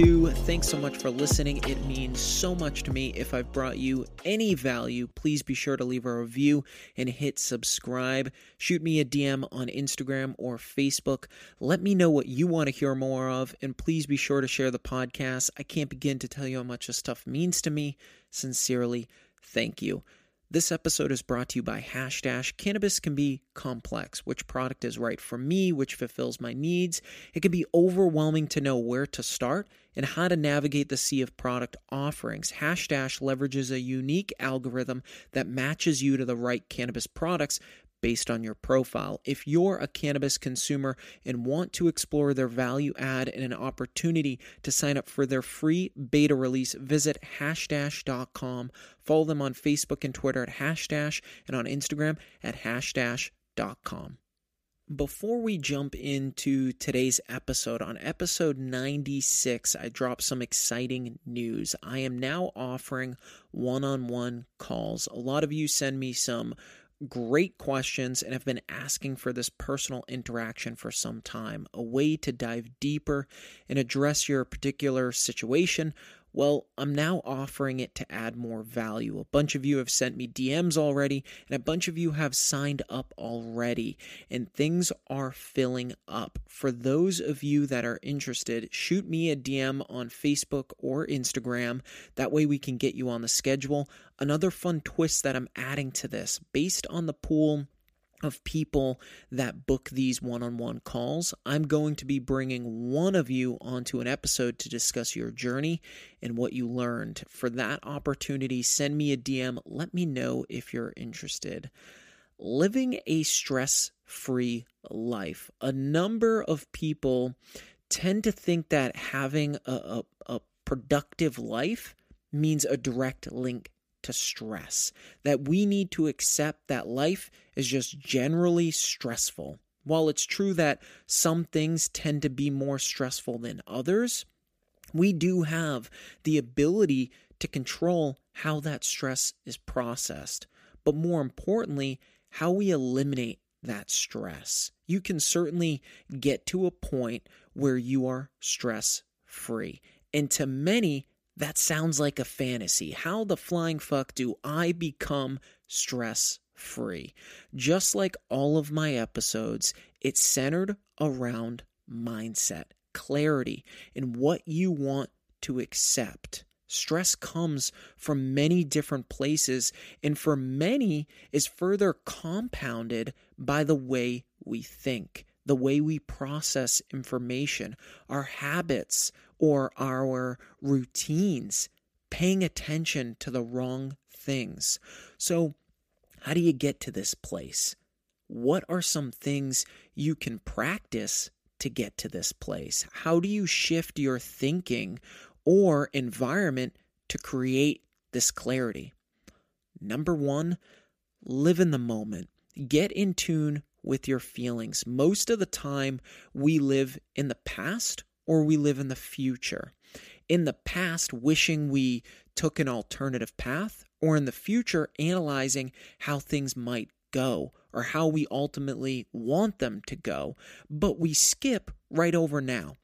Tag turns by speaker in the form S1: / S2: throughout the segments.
S1: 102. Thanks so much for listening. It means so much to me. If I've brought you any value, please be sure to leave a review and hit subscribe. Shoot me a DM on Instagram or Facebook. Let me know what you want to hear more of, and please be sure to share the podcast. I can't begin to tell you how much this stuff means to me. Sincerely, thank you. This episode is brought to you by Hashdash. Cannabis can be complex. Which product is right for me, which fulfills my needs. It can be overwhelming to know where to start and how to navigate the sea of product offerings. Hashdash leverages a unique algorithm that matches you to the right cannabis products based on your profile. If you're a cannabis consumer and want to explore their value add and an opportunity to sign up for their free beta release, visit hashdash.com. Follow them on Facebook and Twitter at hashdash and on Instagram at hashdash.com. Before we jump into today's episode, on episode 96, I dropped some exciting news. I am now offering one on one calls. A lot of you send me some great questions and have been asking for this personal interaction for some time, a way to dive deeper and address your particular situation. Well, I'm now offering it to add more value. A bunch of you have sent me DMs already, and a bunch of you have signed up already, and things are filling up. For those of you that are interested, shoot me a DM on Facebook or Instagram. That way, we can get you on the schedule. Another fun twist that I'm adding to this, based on the pool of people that book these one on one calls. I'm going to be bringing one of you onto an episode to discuss your journey and what you learned. For that opportunity, send me a DM. Let me know if you're interested. Living a stress free life. A number of people tend to think that having a, a, a productive life means a direct link to stress, that we need to accept that life is just generally stressful. While it's true that some things tend to be more stressful than others, we do have the ability to control how that stress is processed. But more importantly, how we eliminate that stress. You can certainly get to a point where you are stress free. And to many, that sounds like a fantasy. How the flying fuck do I become stress free? Just like all of my episodes, it's centered around mindset, clarity, and what you want to accept. Stress comes from many different places, and for many is further compounded by the way we think, the way we process information, our habits, or our routines, paying attention to the wrong things. So, how do you get to this place? What are some things you can practice to get to this place? How do you shift your thinking or environment to create this clarity? Number one, live in the moment. Get in tune with your feelings. Most of the time, we live in the past or we live in the future. In the past, wishing we took an alternative path, or in the future, analyzing how things might go or how we ultimately want them to go, but we skip right over now.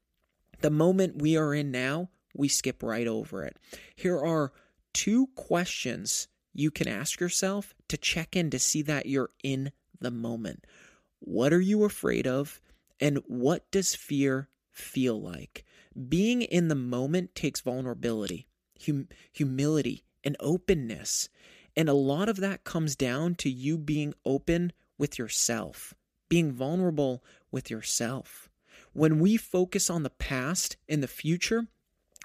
S1: The moment we are in now, we skip right over it. Here are two questions you can ask yourself to check in to see that you're in the moment. What are you afraid of? And what does fear feel like? Being in the moment takes vulnerability, hum- humility, and openness. And a lot of that comes down to you being open with yourself, being vulnerable with yourself. When we focus on the past and the future,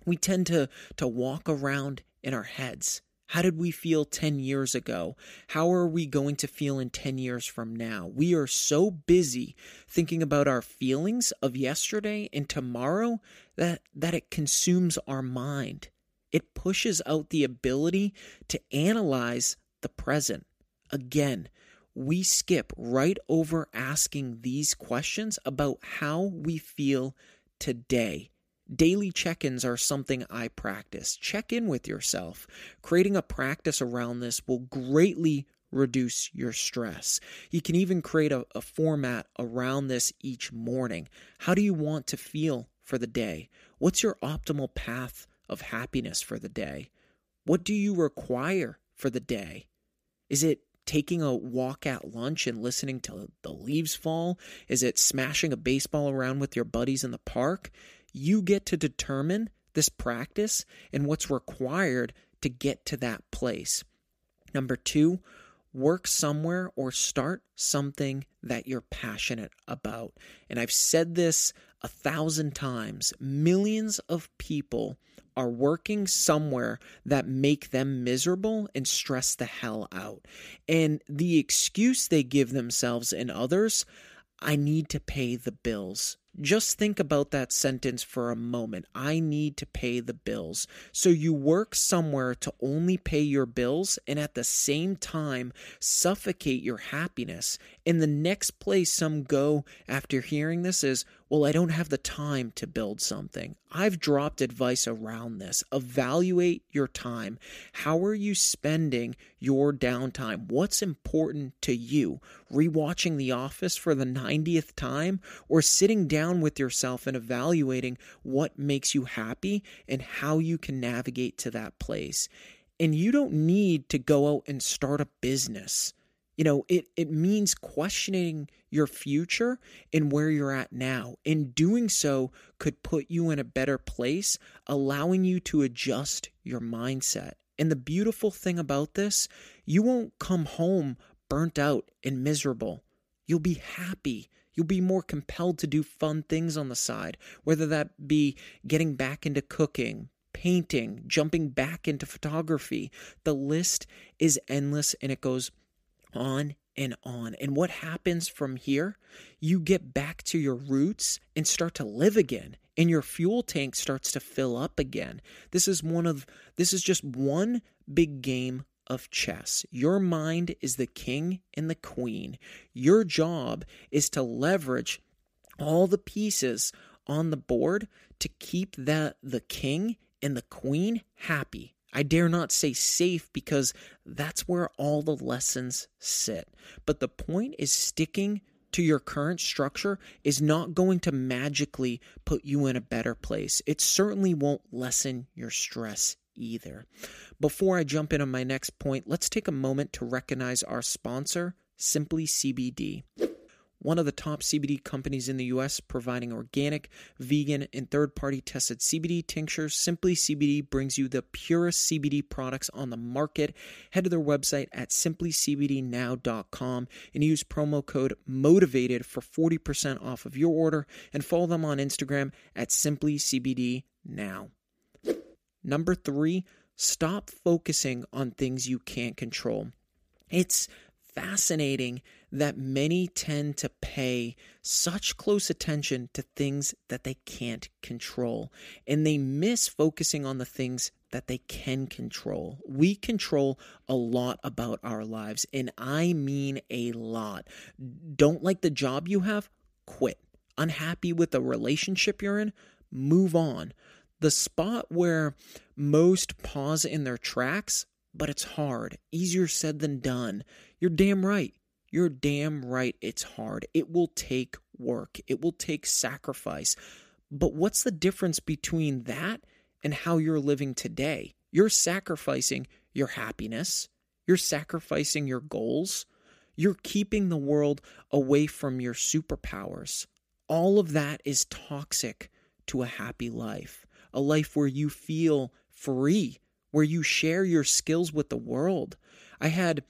S1: we tend to, to walk around in our heads. How did we feel 10 years ago? How are we going to feel in 10 years from now? We are so busy thinking about our feelings of yesterday and tomorrow that, that it consumes our mind it pushes out the ability to analyze the present. Again, we skip right over asking these questions about how we feel today. Daily check ins are something I practice. Check in with yourself. Creating a practice around this will greatly reduce your stress. You can even create a, a, format around this each morning. How do you want to feel for the day? What's your optimal path of happiness for the day? What do you require for the day? Is it taking a walk at lunch and listening to the leaves fall? Is it smashing a baseball around with your buddies in the park? You get to determine this practice and what's required to get to that place. Number two, work somewhere or start something that you're passionate about. And I've said this a thousand times millions of people are working somewhere that make them miserable and stress the hell out. And the excuse they give themselves and others, I need to pay the bills. Just think about that sentence for a moment. I need to pay the bills. So you work somewhere to only pay your bills and at the same time suffocate your happiness. And the next place some go after hearing this is, well, I don't have the time to build something. I've dropped advice around this. Evaluate your time. How are you spending your downtime? What's important to you? Rewatching The Office for the 90th time or sitting down with yourself and evaluating what makes you happy and how you can navigate to that place. And you don't need to go out and start a business. You know, it, it means questioning your future and where you're at now. And doing so could put you in a better place, allowing you to adjust your mindset. And the beautiful thing about this, you won't come home burnt out and miserable. You'll be happy. You'll be more compelled to do fun things on the side, whether that be getting back into cooking, painting, jumping back into photography. The list is endless and it goes on and on. And what happens from here? You get back to your roots and start to live again and your fuel tank starts to fill up again. This is one of this is just one big game of chess. Your mind is the king and the queen. Your job is to leverage all the pieces on the board to keep the the king and the queen happy I dare not say safe because that's where all the lessons sit. But the point is sticking to your current structure is not going to magically put you in a better place. It certainly won't lessen your stress either. Before I jump into my next point, let's take a moment to recognize our sponsor, Simply CBD one of the top CBD companies in the US, providing organic, vegan, and third party tested CBD tinctures. Simply CBD brings you the purest CBD products on the market. Head to their website at simplycbdnow.com and use promo code MOTIVATED for 40% off of your order and follow them on Instagram at simplycbdnow. Number three, stop focusing on things you can't control. It's fascinating that many tend to pay such close attention to things that they can't control, and they miss focusing on the things that they can control. We control a lot about our lives, and I mean a lot. Don't like the job you have? Quit. Unhappy with the relationship you're in? Move on. The spot where most pause in their tracks, but it's hard. Easier said than done. You're damn right. You're damn right it's hard. It will take work, it will take sacrifice. But what's the difference between that and how you're living today? You're sacrificing your happiness, you're sacrificing your goals, you're keeping the world away from your superpowers. All of that is toxic to a happy life, a life where you feel free, where you share your skills with the world. I had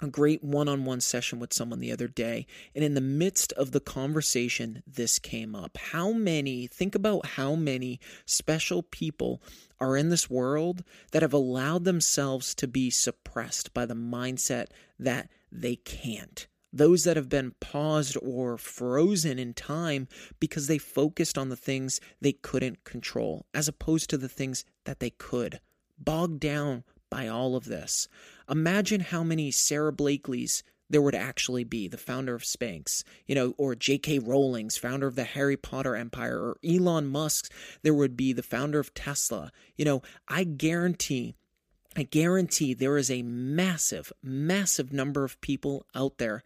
S1: a great one on one session with someone the other day, and in the midst of the conversation, this came up. How many, think about how many special people are in this world that have allowed themselves to be suppressed by the mindset that they can't. Those that have been paused or frozen in time because they focused on the things they couldn't control, as opposed to the things that they could. Bogged down by all of this. Imagine how many Sara Blakely's there would actually be, the founder of Spanx, you know, or J.K. Rowling's, founder of the Harry Potter empire, or Elon Musk's, there would be the founder of Tesla. You know, I guarantee I guarantee there is a massive, massive number of people out there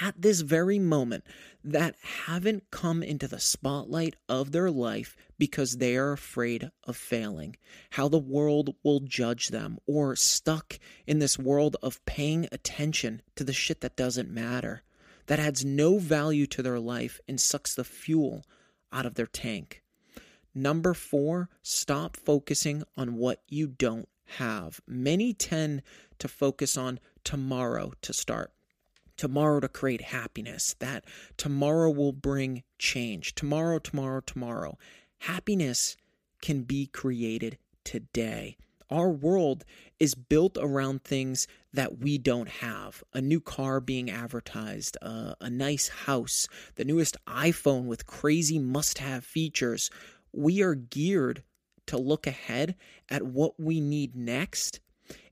S1: at this very moment that haven't come into the spotlight of their life because they are afraid of failing, how the world will judge them, or stuck in this world of paying attention to the shit that doesn't matter, that adds no value to their life and sucks the fuel out of their tank. Number four, stop focusing on what you don't have. Many tend to focus on tomorrow to start tomorrow to create happiness, that tomorrow will bring change. Tomorrow, tomorrow, tomorrow. Happiness can be created today. Our world is built around things that we don't have. A new car being advertised, uh, a nice house, the newest iPhone with crazy must have features. We are geared to look ahead at what we need next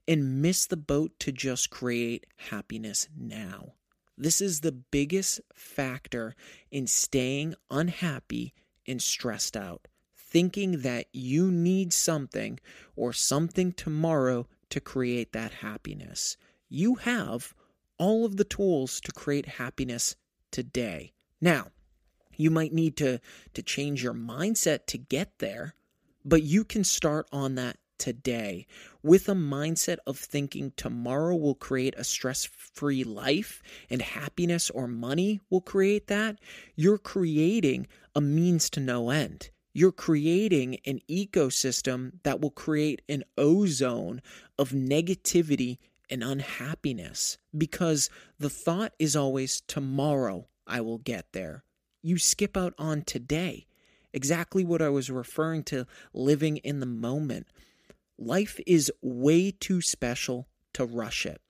S1: and miss the boat to just create happiness now. This is the biggest factor in staying unhappy and stressed out. Thinking that you need something or something tomorrow to create that happiness. You have all of the tools to create happiness today. Now, you might need to, to change your mindset to get there, but you can start on that today with a mindset of thinking tomorrow will create a stress free life and happiness or money will create that, you're creating a means to no end. You're creating an ecosystem that will create an ozone of negativity and unhappiness because the thought is always tomorrow I will get there. You skip out on today. Exactly what I was referring to living in the moment. Life is way too special to rush it.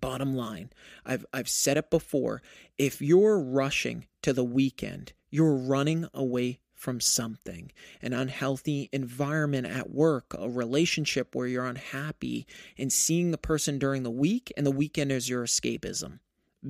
S1: Bottom line, I've, I've said it before. If you're rushing to the weekend, you're running away from something an unhealthy environment at work, a relationship where you're unhappy, and seeing the person during the week, and the weekend is your escapism.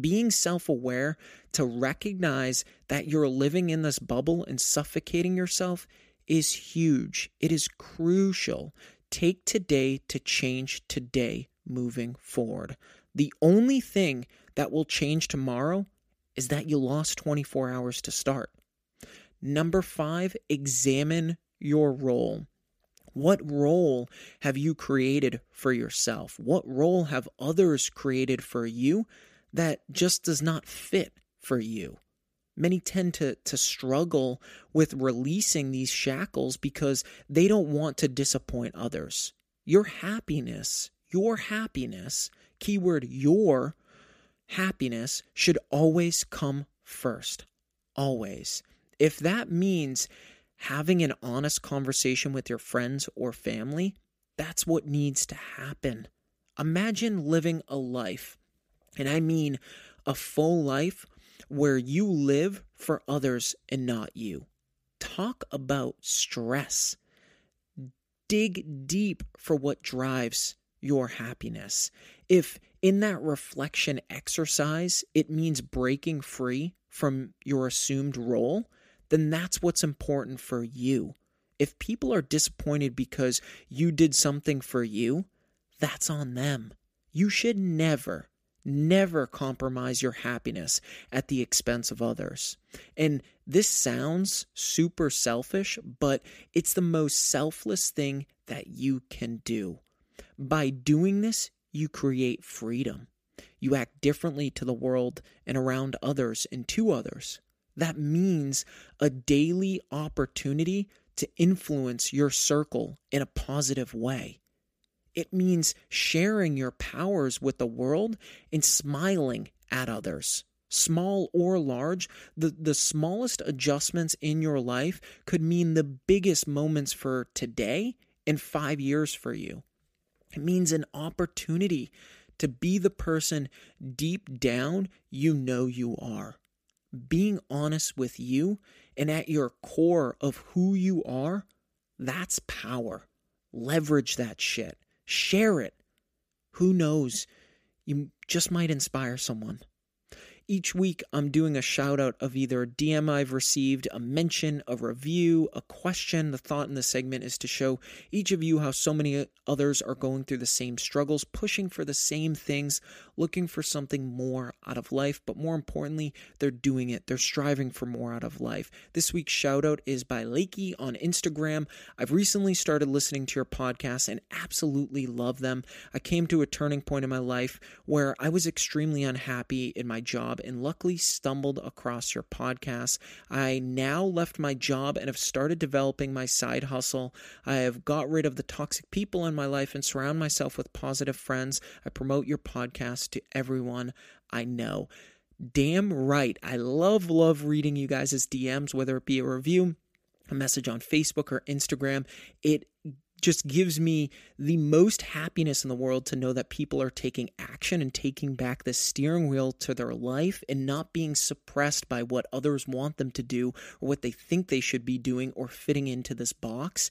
S1: Being self aware to recognize that you're living in this bubble and suffocating yourself is huge. It is crucial Take today to change today moving forward. The only thing that will change tomorrow is that you lost 24 hours to start. Number five, examine your role. What role have you created for yourself? What role have others created for you that just does not fit for you? Many tend to to struggle with releasing these shackles because they don't want to disappoint others. Your happiness, your happiness, keyword your happiness should always come first. Always. If that means having an honest conversation with your friends or family, that's what needs to happen. Imagine living a life And I mean a full life where you live for others and not you. Talk about stress. Dig deep for what drives your happiness. If in that reflection exercise it means breaking free from your assumed role, then that's what's important for you. If people are disappointed because you did something for you, that's on them. You should never, never compromise your happiness at the expense of others. And this sounds super selfish, but it's the most selfless thing that you can do. By doing this, you create freedom. You act differently to the world and around others and to others. That means a daily opportunity to influence your circle in a positive way. It means sharing your powers with the world and smiling at others. Small or large, the, the smallest adjustments in your life could mean the biggest moments for today and five years for you. It means an opportunity to be the person deep down you know you are. Being honest with you and at your core of who you are, that's power. Leverage that shit. Share it. Who knows? You just might inspire someone. Each week, I'm doing a shout out of either a DM I've received, a mention, a review, a question. The thought in the segment is to show each of you how so many others are going through the same struggles, pushing for the same things, looking for something more out of life, but more importantly, they're doing it. They're striving for more out of life. This week's shout out is by Lakey on Instagram. I've recently started listening to your podcast and absolutely love them. I came to a turning point in my life where I was extremely unhappy in my job job and luckily stumbled across your podcast. I now left my job and have started developing my side hustle. I have got rid of the toxic people in my life and surround myself with positive friends. I promote your podcast to everyone I know. Damn right. I love, love reading you guys' DMs, whether it be a review, a message on Facebook or Instagram. It just gives me the most happiness in the world to know that people are taking action and taking back the steering wheel to their life and not being suppressed by what others want them to do or what they think they should be doing or fitting into this box.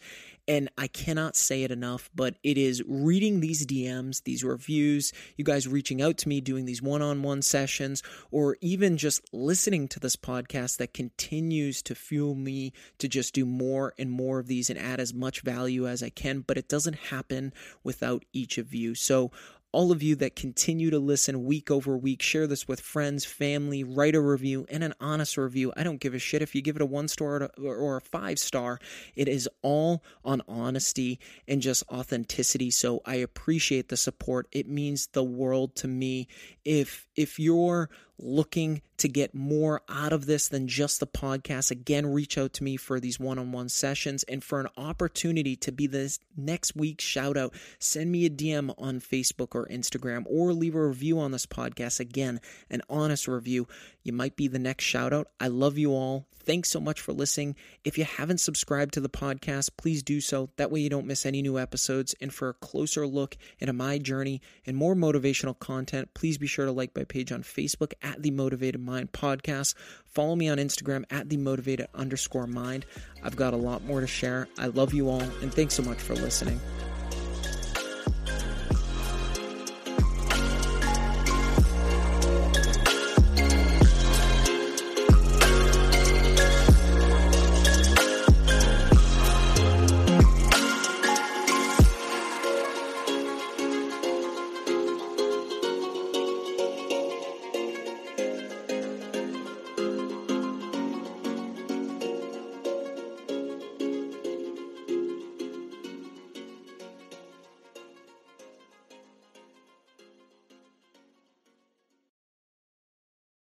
S1: And I cannot say it enough, but it is reading these DMs, these reviews, you guys reaching out to me, doing these one on one sessions, or even just listening to this podcast that continues to fuel me to just do more and more of these and add as much value as I can. But it doesn't happen without each of you. So all of you that continue to listen week over week, share this with friends, family, write a review and an honest review. I don't give a shit if you give it a one star or a five star. It is all on honesty and just authenticity. So I appreciate the support. It means the world to me. If if you're looking to get more out of this than just the podcast, again, reach out to me for these one on one sessions and for an opportunity to be this next week's shout out. Send me a DM on Facebook or Instagram or leave a review on this podcast. Again, an honest review. You might be the next shout out. I love you all. Thanks so much for listening. If you haven't subscribed to the podcast, please do so. That way you don't miss any new episodes. And for a closer look into my journey and more motivational content, please be sure to like my page on Facebook at the Motivated Mind Podcast. Follow me on Instagram at the Motivated underscore mind. I've got a lot more to share. I love you all, and thanks so much for listening.